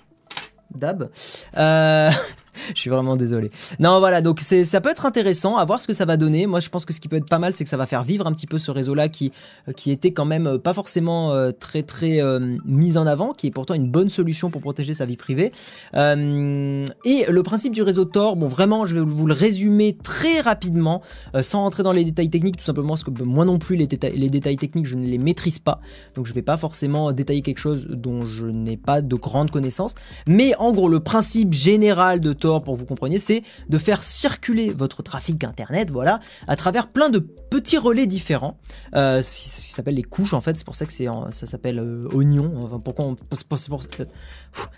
Dab. Euh... je suis vraiment désolé. Non, voilà, donc ça peut être intéressant à voir ce que ça va donner. Moi, je pense que ce qui peut être pas mal, c'est que ça va faire vivre un petit peu ce réseau-là qui, euh, qui était quand même euh, pas forcément euh, très très mis en avant, qui est pourtant une bonne solution pour protéger sa vie privée. et le principe du réseau Tor, bon, vraiment, je vais vous le résumer très rapidement, sans rentrer dans les détails techniques, tout simplement parce que moi non plus, les, détails techniques, je ne les maîtrise pas. Donc, je vais pas forcément détailler quelque chose dont je n'ai pas de grandes connaissances. Mais en gros, le principe général de Tor, pour que vous compreniez, c'est de faire circuler votre trafic internet, voilà, à travers plein de petits relais différents, euh, ce qui s'appelle les couches en fait, c'est pour ça que c'est ça s'appelle euh, oignon. Enfin, pourquoi pour,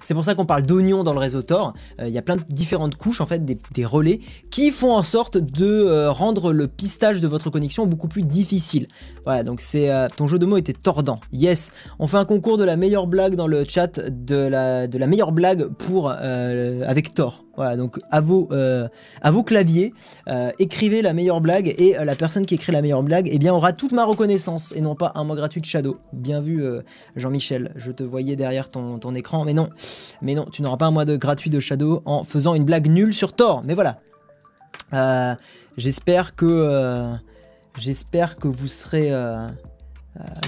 c'est pour ça qu'on parle d'oignon dans le réseau Tor. Euh, il y a plein de différentes couches en fait, des, relais qui font en sorte de euh, rendre le pistage de votre connexion beaucoup plus difficile. Voilà, donc c'est ton jeu de mots était tordant. Yes, on fait un concours de la meilleure blague dans le chat de la meilleure blague pour avec Tor. Voilà, donc à vos, euh, claviers, euh, écrivez la meilleure blague et euh, la personne qui écrit la meilleure blague, eh bien, aura toute ma reconnaissance et non pas un mois gratuit de Shadow. Bien vu, Jean-Michel, je te voyais derrière ton, ton, écran, mais non, mais non, tu n'auras pas un mois de gratuit de Shadow en faisant une blague nulle sur Thor. Mais voilà. j'espère que, j'espère que vous serez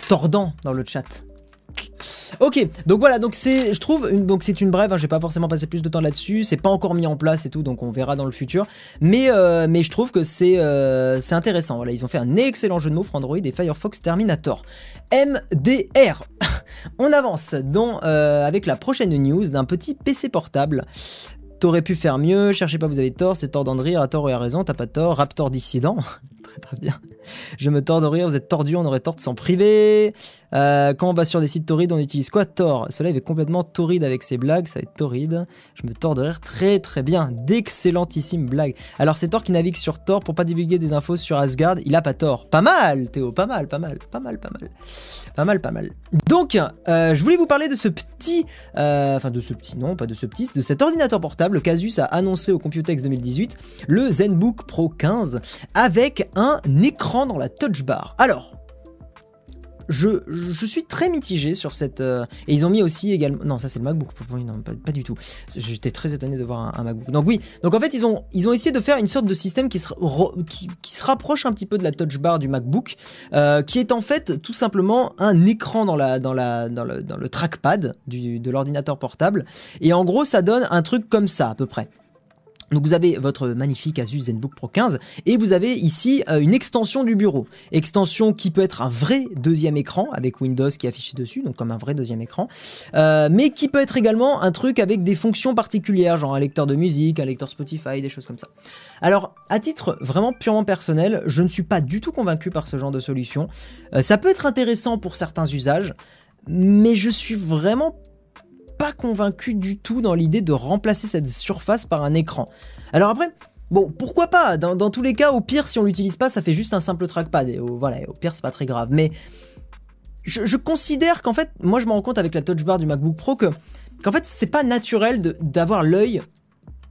tordant dans le chat. Ok, donc voilà, donc c'est, je trouve, une, donc c'est une brève. Hein, je vais pas forcément passer plus de temps là-dessus. C'est pas encore mis en place et tout, donc on verra dans le futur. Mais, euh, mais je trouve que c'est, euh, c'est intéressant. Voilà, ils ont fait un excellent jeu de mots pour Android et Firefox Terminator. MDR. on avance donc euh, avec la prochaine news d'un petit PC portable. T'aurais pu faire mieux, cherchez pas, vous avez tort, c'est tort d'en rire, à tort et à raison, t'as pas tort, Raptor dissident, très très bien. Je me tords de rire, vous êtes tordu, on aurait tort de s'en priver. Euh, quand on va sur des sites torrides, on utilise quoi Tor. Cela est complètement torride avec ses blagues, ça va être torride. Je me tords de rire très très bien. D'excellentissimes blagues. Alors c'est Thor qui navigue sur Tor pour pas divulguer des infos sur Asgard. Il a pas tort. Pas mal, Théo, pas mal, pas mal, pas mal, pas mal. Pas mal, pas mal. Donc, euh, je voulais vous parler de ce petit. Euh, enfin, de ce petit, non, pas de ce petit, de cet ordinateur portable. Casus a annoncé au Computex 2018 le ZenBook Pro 15 avec un écran dans la touch bar. Alors, je, suis très mitigé sur cette. euh, et ils ont mis aussi également. Non, ça c'est le MacBook. Pas, du tout. J'étais très étonné de voir un, MacBook. Donc oui. Donc en fait, ils ont, ils ont essayé de faire une sorte de système qui se, qui, se rapproche un petit peu de la touch bar du MacBook, euh, qui est en fait tout simplement un écran dans la, dans la, dans le, dans le trackpad de l'ordinateur portable. Et en gros, ça donne un truc comme ça à peu près. Donc vous avez votre magnifique Asus ZenBook Pro 15 et vous avez ici euh, une extension du bureau. Extension qui peut être un vrai deuxième écran avec Windows qui est affiché dessus, donc comme un vrai deuxième écran, euh, mais qui peut être également un truc avec des fonctions particulières, genre un lecteur de musique, un lecteur Spotify, des choses comme ça. Alors à titre vraiment purement personnel, je ne suis pas du tout convaincu par ce genre de solution. Euh, ça peut être intéressant pour certains usages, mais je suis vraiment convaincu du tout dans l'idée de remplacer cette surface par un écran. Alors après, bon, pourquoi pas? Dans, tous les cas, au pire, si on l'utilise pas, ça fait juste un simple trackpad. Et au, voilà, au pire, c'est pas très grave. Mais je, je considère qu'en fait, moi, je me rends compte avec la touch bar du MacBook Pro que qu'en fait, c'est pas naturel d'avoir l'œil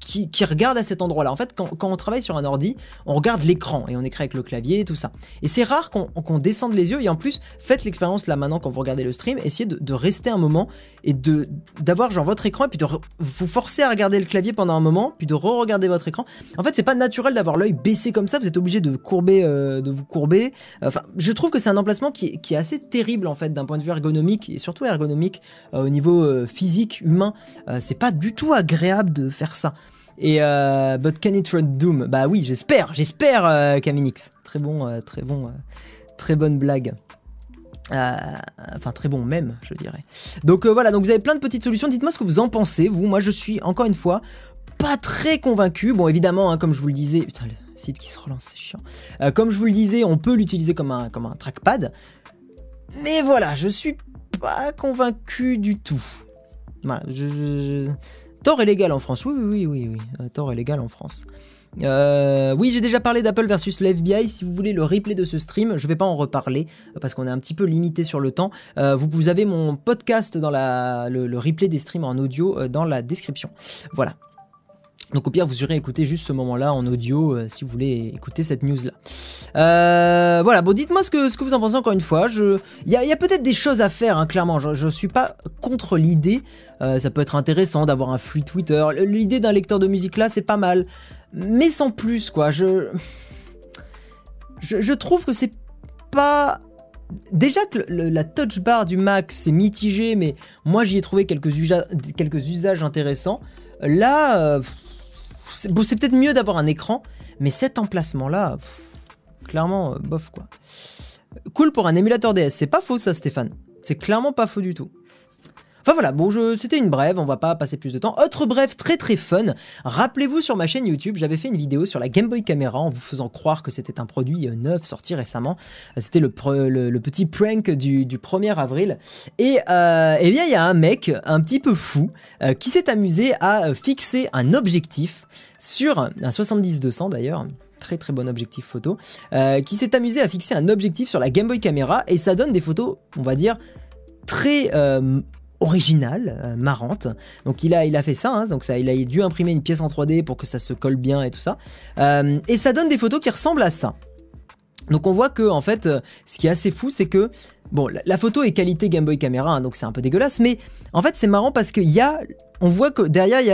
qui, qui regarde à cet endroit-là. En fait, quand, on travaille sur un ordi, on regarde l'écran et on écrit avec le clavier et tout ça. Et c'est rare qu'on qu'on descende les yeux. Et en plus, faites l'expérience là maintenant quand vous regardez le stream, essayez de, rester un moment et d'avoir genre votre écran et puis de vous forcer à regarder le clavier pendant un moment, puis de re-regarder votre écran. En fait, c'est pas naturel d'avoir l'œil baissé comme ça. Vous êtes obligé de courber, euh, de vous courber. Enfin, je trouve que c'est un emplacement qui est, assez terrible en fait d'un point de vue ergonomique et surtout ergonomique euh, au niveau euh, physique humain. C'est pas du tout agréable de faire ça. Et euh, but can it run Doom? Bah oui, j'espère, j'espère, euh, Kaminix. Très bon, euh, très bon, euh, très bonne blague. Euh, enfin très bon même je dirais. Donc voilà donc vous avez plein de petites solutions. Dites-moi ce que vous en pensez vous. Moi je suis encore une fois pas très convaincu. Bon évidemment hein, comme je vous le disais putain le site qui se relance c'est chiant. Comme je vous le disais on peut l'utiliser comme un comme un trackpad. Mais voilà je suis pas convaincu du tout. Voilà je- Thor est légal en France oui oui oui oui, oui. Euh, est légal en France euh, oui, j'ai déjà parlé d'Apple versus le. Si vous voulez le replay de ce stream, je vais pas en reparler euh, parce qu'on est un petit peu limité sur le temps. Euh, vous, avez mon podcast dans le, replay des streams en audio euh, dans la description. Voilà. Donc au pire, vous irez écouter juste ce moment-là en audio euh, si vous voulez écouter cette news-là. Euh, voilà, bon, dites-moi ce que, ce que vous en pensez encore une fois. Il y a, peut-être des choses à faire, hein, clairement. Je, je suis pas contre l'idée. Euh, ça peut être intéressant d'avoir un flux Twitter. L'idée d'un lecteur de musique là, c'est pas mal. Mais sans plus, quoi. Je, je, trouve que c'est pas. Déjà que la touch bar du Mac c'est mitigé, mais moi j'y ai trouvé quelques, quelques usages intéressants. Là, c'est peut-être mieux d'avoir un écran, mais cet emplacement-là, clairement, euh, bof quoi. Cool pour un émulateur DS, c'est pas faux ça, Stéphane. C'est clairement pas faux du tout. Enfin voilà, bon, c'était une brève, on va pas passer plus de temps. Autre brève très très fun. Rappelez-vous sur ma chaîne YouTube, j'avais fait une vidéo sur la Game Boy Camera en vous faisant croire que c'était un produit euh, neuf sorti récemment. C'était le, petit prank du, du 1er avril. Et euh, eh bien, il y a un mec un petit peu fou euh, qui s'est amusé à fixer un objectif sur un 70-200 d'ailleurs. Très très bon objectif photo, qui s'est amusé à fixer un objectif sur la Game Boy Camera et ça donne des photos, on va dire, très originales, euh, marrantes. Donc il a, il a fait ça, hein, donc ça, il a dû imprimer une pièce en 3D pour que ça se colle bien et tout ça. Euh, et ça donne des photos qui ressemblent à ça. Donc on voit que en fait, euh, ce qui est assez fou, c'est que bon, la, photo est qualité Game Boy Camera, hein, donc c'est un peu dégueulasse, mais en fait c'est marrant parce qu'il y a, on voit que derrière il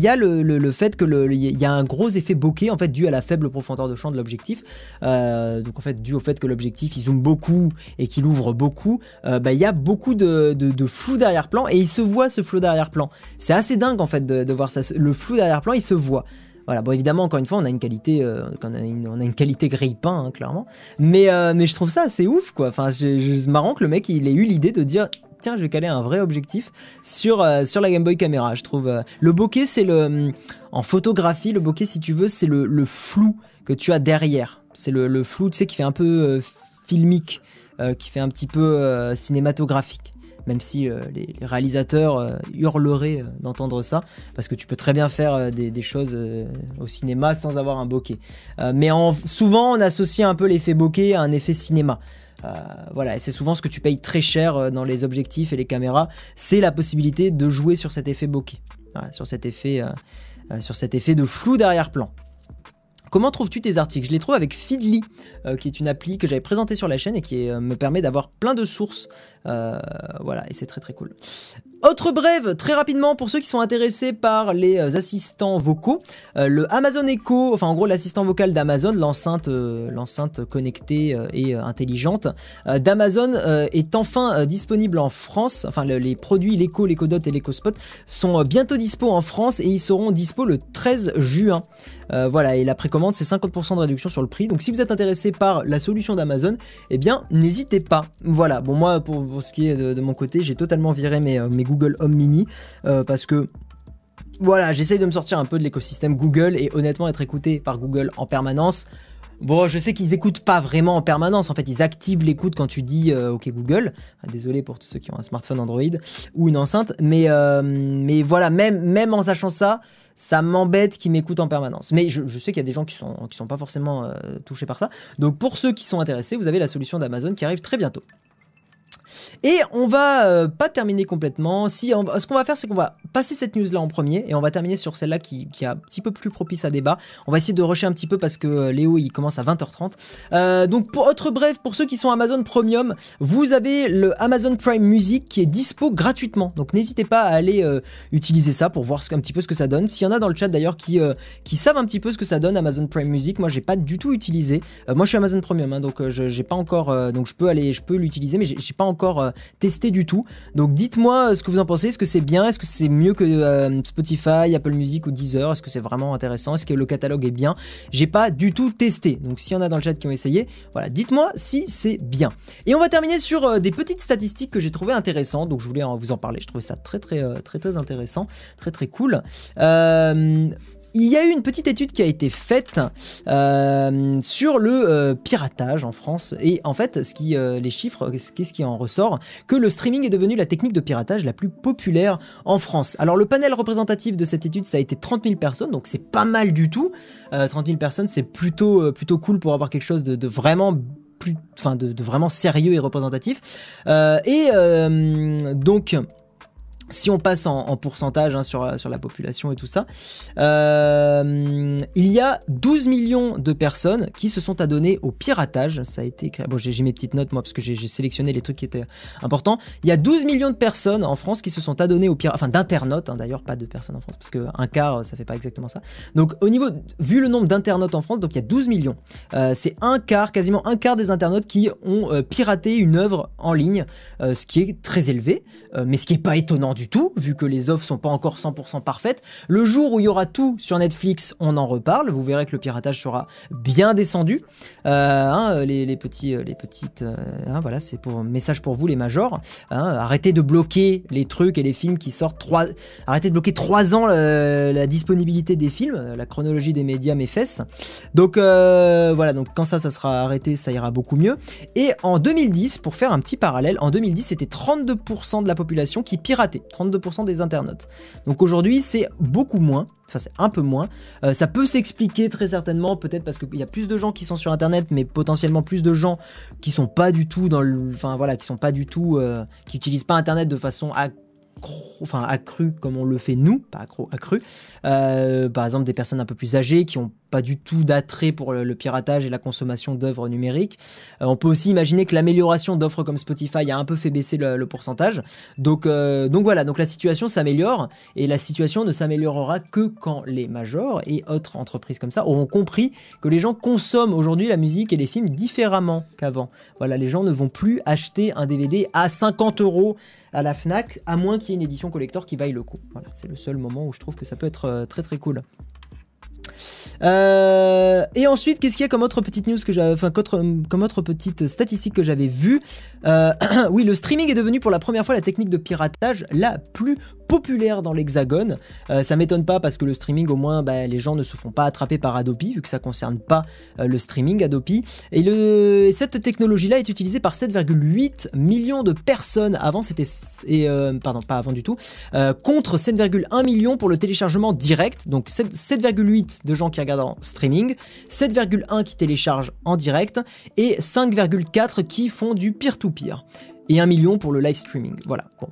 y a, il le, fait que il y a un gros effet bokeh en fait dû à la faible profondeur de champ de l'objectif. Euh, donc en fait dû au fait que l'objectif il zoome beaucoup et qu'il ouvre beaucoup, euh, bah, il y a beaucoup de flou d'arrière-plan et il se voit ce flou d'arrière-plan. C'est assez dingue en fait de, de voir ça. Le flou d'arrière-plan il se voit. Voilà, bon évidemment encore une fois on a une qualité, euh, on, a une, grille-pain hein, clairement, mais, euh, mais je trouve ça assez ouf quoi. Enfin c'est marrant que le mec il ait eu l'idée de dire tiens je vais caler un vrai objectif sur, euh, la Game Boy Camera. Je trouve le bokeh c'est le en photographie le bokeh si tu veux c'est le, flou que tu as derrière. C'est le, flou tu sais qui fait un peu filmique, qui fait un petit peu cinématographique. Même si euh, les, réalisateurs euh, hurleraient euh, d'entendre ça, parce que tu peux très bien faire des, choses au cinéma sans avoir un bokeh. Mais en- souvent, on associe un peu l'effet bokeh à un effet cinéma. Voilà, et c'est souvent ce que tu payes très cher dans les objectifs et les caméras, c'est la possibilité de jouer sur cet effet bokeh, sur cet effet, sur cet effet de flou d'arrière-plan. Comment trouves-tu tes articles? Je les trouve avec Feedly, euh, qui est une appli que j'avais présentée sur la chaîne et qui euh, me permet d'avoir plein de sources. Euh, voilà, et c'est très très cool. Autre brève, très rapidement, pour ceux qui sont intéressés par les assistants vocaux, le Amazon Echo, enfin en gros l'assistant vocal d'Amazon, l'enceinte l'enceinte connectée et intelligente d'Amazon est enfin disponible en France. Enfin les produits, l'Echo, l'EchoDot et l'EchoSpot sont bientôt dispo en France et ils seront dispo le 13 juin. voilà, et la précommande c'est 50% de réduction sur le prix. Donc si vous êtes intéressé par la solution d'Amazon, eh bien n'hésitez pas. Voilà, bon moi pour, ce qui est de, mon côté, j'ai totalement viré mes, euh, mes, Google Home Mini euh, parce que voilà, j'essaye de me sortir un peu de l'écosystème Google et honnêtement être écouté par Google en permanence. Bon, je sais qu'ils écoutent pas vraiment en permanence. En fait, ils activent l'écoute quand tu dis euh, OK Google. Ah, désolé pour tous ceux qui ont un smartphone Android ou une enceinte, mais mais voilà, même en sachant ça, ça m'embête qu'ils m'écoutent en permanence. Mais je, sais qu'il y a des gens qui sont, sont pas forcément euh, touchés par ça. Donc pour ceux qui sont intéressés, vous avez la solution d'Amazon qui arrive très bientôt. Et on va euh, pas terminer complètement. Ce qu'on va faire, c'est qu'on va passer cette news là en premier et on va terminer sur celle-là qui, qui, est un petit peu plus propice à débat. On va essayer de rusher un petit peu parce que euh, Léo il commence à 20h30. Euh, donc pour autre bref, pour ceux qui sont Amazon Premium, vous avez le Amazon Prime Music qui est dispo gratuitement. Donc n'hésitez pas à aller utiliser ça pour voir un petit peu ce que ça donne. S'il y en a dans le chat d'ailleurs qui, savent un petit peu ce que ça donne Amazon Prime Music, moi j'ai pas du tout utilisé. moi je suis Amazon Premium, hein, donc j'ai pas encore, donc je peux aller, je peux l'utiliser, mais j'ai pas encore euh, testé du tout. Donc dites-moi euh, ce que vous en pensez. Est-ce que c'est bien? Est-ce que c'est mieux que euh, Spotify, Apple Music ou Deezer? Est-ce que c'est vraiment intéressant? Est-ce que le catalogue est bien? J'ai pas du tout testé. Donc s'il y en a dans le chat qui ont essayé, voilà, dites-moi si c'est bien. Et on va terminer sur des petites statistiques que j'ai trouvé intéressantes. Donc je voulais vous en parler. Je trouvais ça très très très très intéressant, très très cool. Euh, il y a eu une petite étude qui a été faite euh, sur le euh, piratage en France et en fait, ce qui, euh, les chiffres, qu'est-ce qui en ressort Que le streaming est devenu la technique de piratage la plus populaire en France. Alors le panel représentatif de cette étude, ça a été 30 000 personnes, donc c'est pas mal du tout. 30 000 personnes, c'est plutôt plutôt cool pour avoir quelque chose de, vraiment plus, enfin de, de, vraiment sérieux et représentatif. et donc si on passe en, pourcentage hein, sur, sur la population et tout ça, euh, il y a 12 millions de personnes qui se sont adonnées au piratage. Ça a été Bon, j'ai mes petites notes moi parce que j'ai sélectionné les trucs qui étaient importants. Il y a 12 millions de personnes en France qui se sont adonnées au piratage, enfin d'internautes hein, d'ailleurs, pas de personnes en France parce qu'un quart ça fait pas exactement ça. Donc au niveau, vu le nombre d'internautes en France, donc il y a 12 millions. Euh, c'est un quart, quasiment un quart des internautes qui ont euh, piraté une œuvre en ligne, ce qui est très élevé, mais ce qui est pas étonnant du tout, vu que les offres sont pas encore 100% parfaites. Le jour où il y aura tout sur Netflix, on en reparle. Vous verrez que le piratage sera bien descendu. Euh, hein, les, petits, euh, les petites, euh, hein, voilà, c'est pour message pour vous les majors. Hein, arrêtez de bloquer les trucs et les films qui sortent trois. Arrêtez de bloquer trois ans la, disponibilité des films. La chronologie des médias mes fesses. Donc voilà, donc quand ça sera arrêté, ça ira beaucoup mieux. Et en 2010, pour faire un petit parallèle, en 2010, c'était 32% de la population qui piratait. 32% des internautes. Donc aujourd'hui, c'est beaucoup moins. Enfin, c'est un peu moins. Euh, ça peut s'expliquer très certainement, peut-être parce qu'il y a plus de gens qui sont sur Internet, mais potentiellement plus de gens qui sont pas du tout dans le, enfin voilà, qui sont pas du tout, euh, qui utilisent pas Internet de façon enfin comme on le fait nous, pas accro, accru. Euh, par exemple, des personnes un peu plus âgées qui ont pas du tout d'attrait pour le, piratage et la consommation d'œuvres numériques. Euh, on peut aussi imaginer que l'amélioration d'offres comme Spotify a un peu fait baisser le, pourcentage. Donc, euh, donc voilà, donc la situation s'améliore et la situation ne s'améliorera que quand les majors et autres entreprises comme ça auront compris que les gens consomment aujourd'hui la musique et les films différemment qu'avant. Voilà, les gens ne vont plus acheter un DVD à 50 euros à la Fnac, à moins qu'il y ait une édition collector qui vaille le coup. Voilà, c'est le seul moment où je trouve que ça peut être euh, très très cool. Euh, et ensuite, qu'est-ce qu'il y a comme autre petite news que enfin, comme autre petite statistique que j'avais vue? Euh, Oui, le streaming est devenu pour la première fois la technique de piratage la plus populaire dans l'hexagone. Euh, ça m'étonne pas parce que le streaming, au moins, bah, les gens ne se font pas attraper par Adobe, vu que ça concerne pas euh, le streaming Adobe. Et, cette technologie-là est utilisée par 7,8 millions de personnes. Avant, c'était. Euh, pardon, pas avant du tout. contre 7,1 millions pour le téléchargement direct. Donc 7,8 de gens qui regardent en streaming, 7,1 qui téléchargent en direct et 5,4 qui font du peer-to-peer. -peer. Et 1 million pour le live streaming. Voilà. Bon,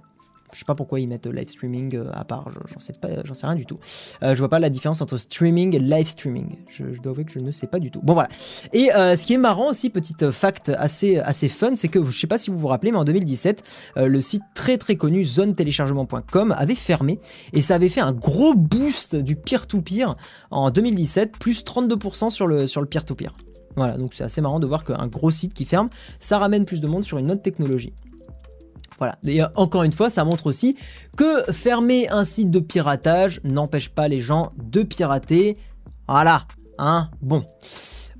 Je sais pas pourquoi ils mettent live streaming euh, à part, j'en sais pas, j'en sais rien du tout. Euh, je vois pas la différence entre streaming et live streaming. Je, dois avouer que je ne sais pas du tout. Bon voilà. Et euh, ce qui est marrant aussi, petite fact assez, assez fun, c'est que je sais pas si vous vous rappelez, mais en 2017, le site très très connu zonetéléchargement.com avait fermé et ça avait fait un gros boost du peer-to-peer en 2017, plus 32% sur le, sur le peer-to-peer. Voilà, donc c'est assez marrant de voir qu'un gros site qui ferme, ça ramène plus de monde sur une autre technologie. Voilà. Et euh, encore une fois, ça montre aussi que fermer un site de piratage n'empêche pas les gens de pirater. Voilà. Hein Bon.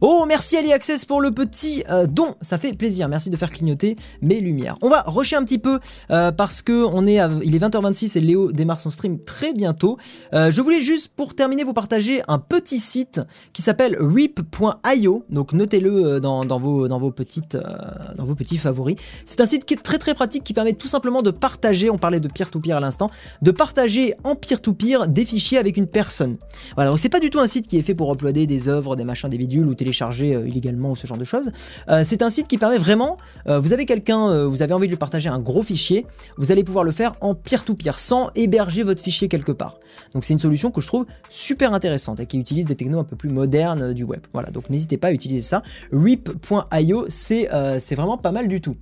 Oh, merci Ali Access pour le petit euh, don, ça fait plaisir. Merci de faire clignoter mes lumières. On va rusher un petit peu euh, parce que on est il est 20h26 et Léo démarre son stream très bientôt. Euh, je voulais juste pour terminer vous partager un petit site qui s'appelle reap.io. Donc notez-le dans, vos petits favoris. C'est un site qui est très très pratique qui permet tout simplement de partager. On parlait de peer-to-peer à l'instant, de partager en peer-to-peer des fichiers avec une personne. Voilà, donc c'est pas du tout un site qui est fait pour uploader des œuvres, des machins, des ou télécharger euh, illégalement ou ce genre de choses. Euh, c'est un site qui permet vraiment, euh, vous avez quelqu'un, vous avez envie de lui partager un gros fichier, vous allez pouvoir le faire en peer-to-peer sans héberger votre fichier quelque part. Donc c'est une solution que je trouve super intéressante et qui utilise des technos un peu plus modernes du web. Voilà, donc n'hésitez pas à utiliser ça. Reap.io, c'est vraiment pas mal du tout.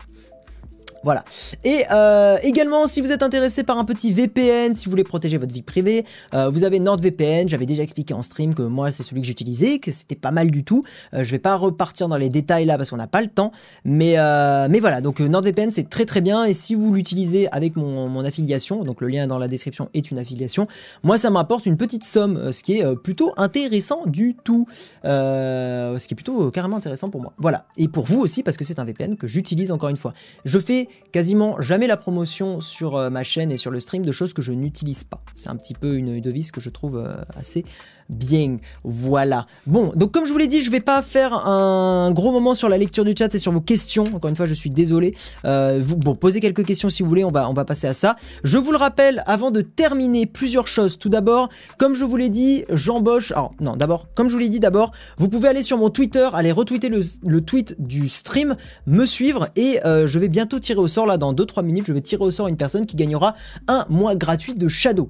Voilà. Et euh, également, si vous êtes intéressé par un petit VPN, si vous voulez protéger votre vie privée, euh, vous avez NordVPN. J'avais déjà expliqué en stream que moi, c'est celui que j'utilisais, que c'était pas mal du tout. Euh, je vais pas repartir dans les détails là parce qu'on n'a pas le temps. Mais, mais voilà, donc NordVPN, c'est très très bien. Et si vous l'utilisez avec mon, mon, affiliation, donc le lien dans la description est une affiliation, moi, ça m'apporte une petite somme, ce qui est plutôt intéressant du tout. ce qui est plutôt carrément intéressant pour moi. Voilà. Et pour vous aussi, parce que c'est un VPN que j'utilise encore une fois. Je fais quasiment jamais la promotion sur euh, ma chaîne et sur le stream de choses que je n'utilise pas. C'est un petit peu une devise que je trouve euh, assez bien. Voilà. Bon, donc comme je vous l'ai dit, je vais pas faire un gros moment sur la lecture du chat et sur vos questions. Encore une fois, je suis désolé. Euh, bon, posez quelques questions si vous voulez, on va, on va passer à ça. Je vous le rappelle, avant de terminer, plusieurs choses. Tout d'abord, comme je vous l'ai dit, j'embauche... Alors, non, d'abord, comme je vous l'ai dit d'abord, vous pouvez aller sur mon Twitter, aller retweeter le, tweet du stream, me suivre et euh, je vais bientôt tirer au sort, là, dans 2-3 minutes, je vais tirer au sort une personne qui gagnera un mois gratuit de Shadow.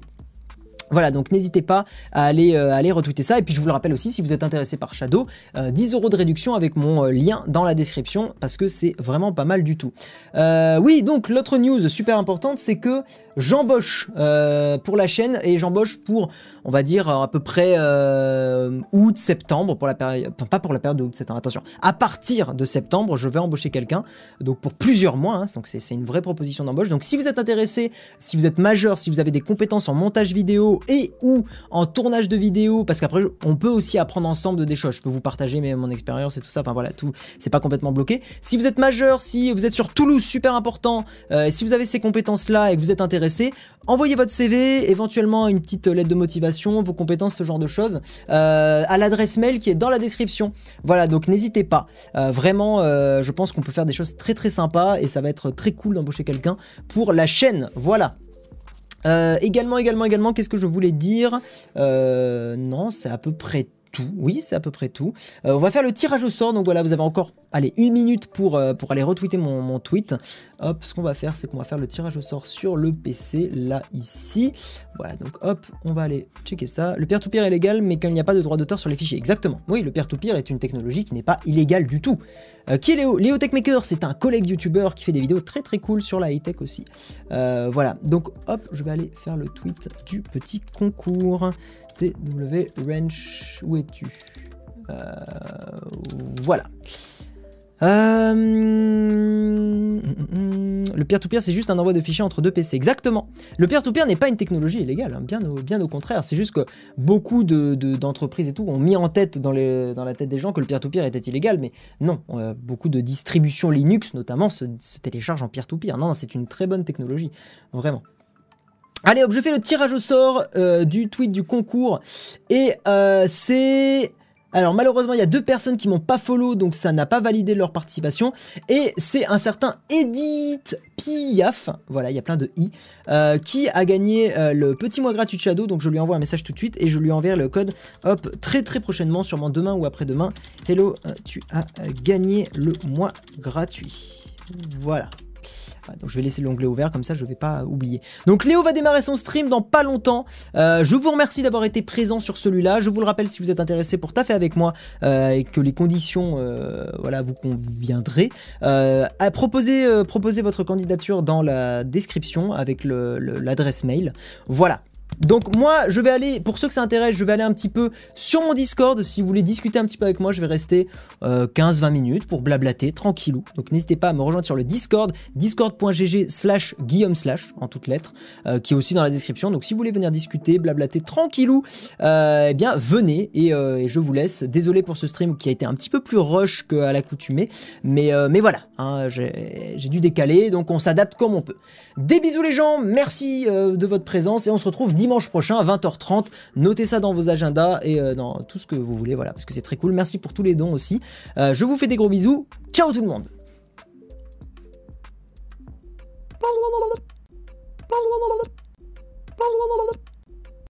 Voilà, donc n'hésitez pas à aller, euh, aller retweeter ça. Et puis je vous le rappelle aussi, si vous êtes intéressé par Shadow, 10 euh, euros de réduction avec mon euh, lien dans la description parce que c'est vraiment pas mal du tout. oui, donc l'autre news super importante, c'est que j'embauche pour la chaîne et j'embauche pour, on va dire, à peu près août, septembre, pour la période, enfin pas pour la période de août, septembre, attention. À partir de septembre, je vais embaucher quelqu'un, donc pour plusieurs mois, hein, donc c'est une vraie proposition d'embauche. Donc si vous êtes intéressé, si vous êtes majeur, si vous avez des compétences en montage vidéo, et ou en tournage de vidéo, parce qu'après on peut aussi apprendre ensemble des choses. Je peux vous partager mon expérience et tout ça. Enfin voilà, tout, c'est pas complètement bloqué. Si vous êtes majeur, si vous êtes sur Toulouse, super important, euh, si vous avez ces compétences-là et que vous êtes intéressé, envoyez votre CV, éventuellement une petite lettre de motivation, vos compétences, ce genre de choses, euh, à l'adresse mail qui est dans la description. Voilà, donc n'hésitez pas. Euh, vraiment, je pense qu'on peut faire des choses très très sympas et ça va être très cool d'embaucher quelqu'un pour la chaîne. Voilà. Euh, également, également, également, qu'est-ce que je voulais dire? Euh, Non, c'est à peu près Oui, c'est à peu près tout. Euh, on va faire le tirage au sort. Donc voilà, vous avez encore, allez, une minute pour, pour aller retweeter mon, tweet. Hop, ce qu'on va faire, c'est qu'on va faire le tirage au sort sur le PC, là, ici. Voilà, donc hop, on va aller checker ça. Le peer-to-peer est légal, mais qu'il n'y a pas de droit d'auteur sur les fichiers. Exactement. Oui, le peer-to-peer est une technologie qui n'est pas illégale du tout. Euh, qui est Léo? Léo Techmaker, c'est un collègue youtubeur qui fait des vidéos très très cool sur la high-tech aussi. Euh, voilà, donc hop, je vais aller faire le tweet du petit concours. TW Wrench, où es-tu? Euh, Voilà. Euh, le peer-to-peer, c'est juste un envoi de fichiers entre deux PC. Exactement. Le peer-to-peer n'est pas une technologie illégale, hein. bien, au, contraire. C'est juste que beaucoup d'entreprises de, et tout ont mis en tête dans, la tête des gens que le peer-to-peer était illégal, mais non. Euh, beaucoup de distributions Linux, notamment, se, téléchargent en peer-to-peer. Non, c'est une très bonne technologie, vraiment. Allez hop, je fais le tirage au sort euh, du tweet du concours et c'est alors malheureusement, il y a deux personnes qui m'ont pas follow, donc ça n'a pas validé leur participation. Et c'est un certain Edith Piaf, voilà, il y a plein de i, euh, qui a gagné euh, le petit mois gratuit de Shadow. Donc je lui envoie un message tout de suite et je lui enverrai le code, hop, très très prochainement, sûrement demain ou après-demain. Hello, euh, tu as gagné le mois gratuit. Voilà. Donc je vais laisser l'onglet ouvert comme ça je vais pas oublier. Donc Léo va démarrer son stream dans pas longtemps. Euh, je vous remercie d'avoir été présent sur celui-là. Je vous le rappelle si vous êtes intéressé pour taffer avec moi euh, et que les conditions euh, voilà vous conviendraient. à proposer votre candidature dans la description avec l'adresse mail. Voilà. Donc moi, je vais aller, pour ceux que ça intéresse, je vais aller un petit peu sur mon Discord. Si vous voulez discuter un petit peu avec moi, je vais rester 15-20 euh, minutes pour blablater, tranquillou. Donc n'hésitez pas à me rejoindre sur le Discord, discord.gg slash guillaume slash, en toutes lettres, euh, qui est aussi dans la description. Donc si vous voulez venir discuter, blablater, tranquillou, euh, eh bien venez et, je vous laisse. Désolé pour ce stream qui a été un petit peu plus rush qu'à l'accoutumée, mais, mais voilà, hein, j'ai dû décaler, donc on s'adapte comme on peut. Des bisous les gens, merci de votre présence et on se retrouve dimanche prochain à 20h30. Notez ça dans vos agendas et euh, dans tout ce que vous voulez, voilà, parce que c'est très cool. Merci pour tous les dons aussi. Euh, je vous fais des gros bisous. Ciao tout le monde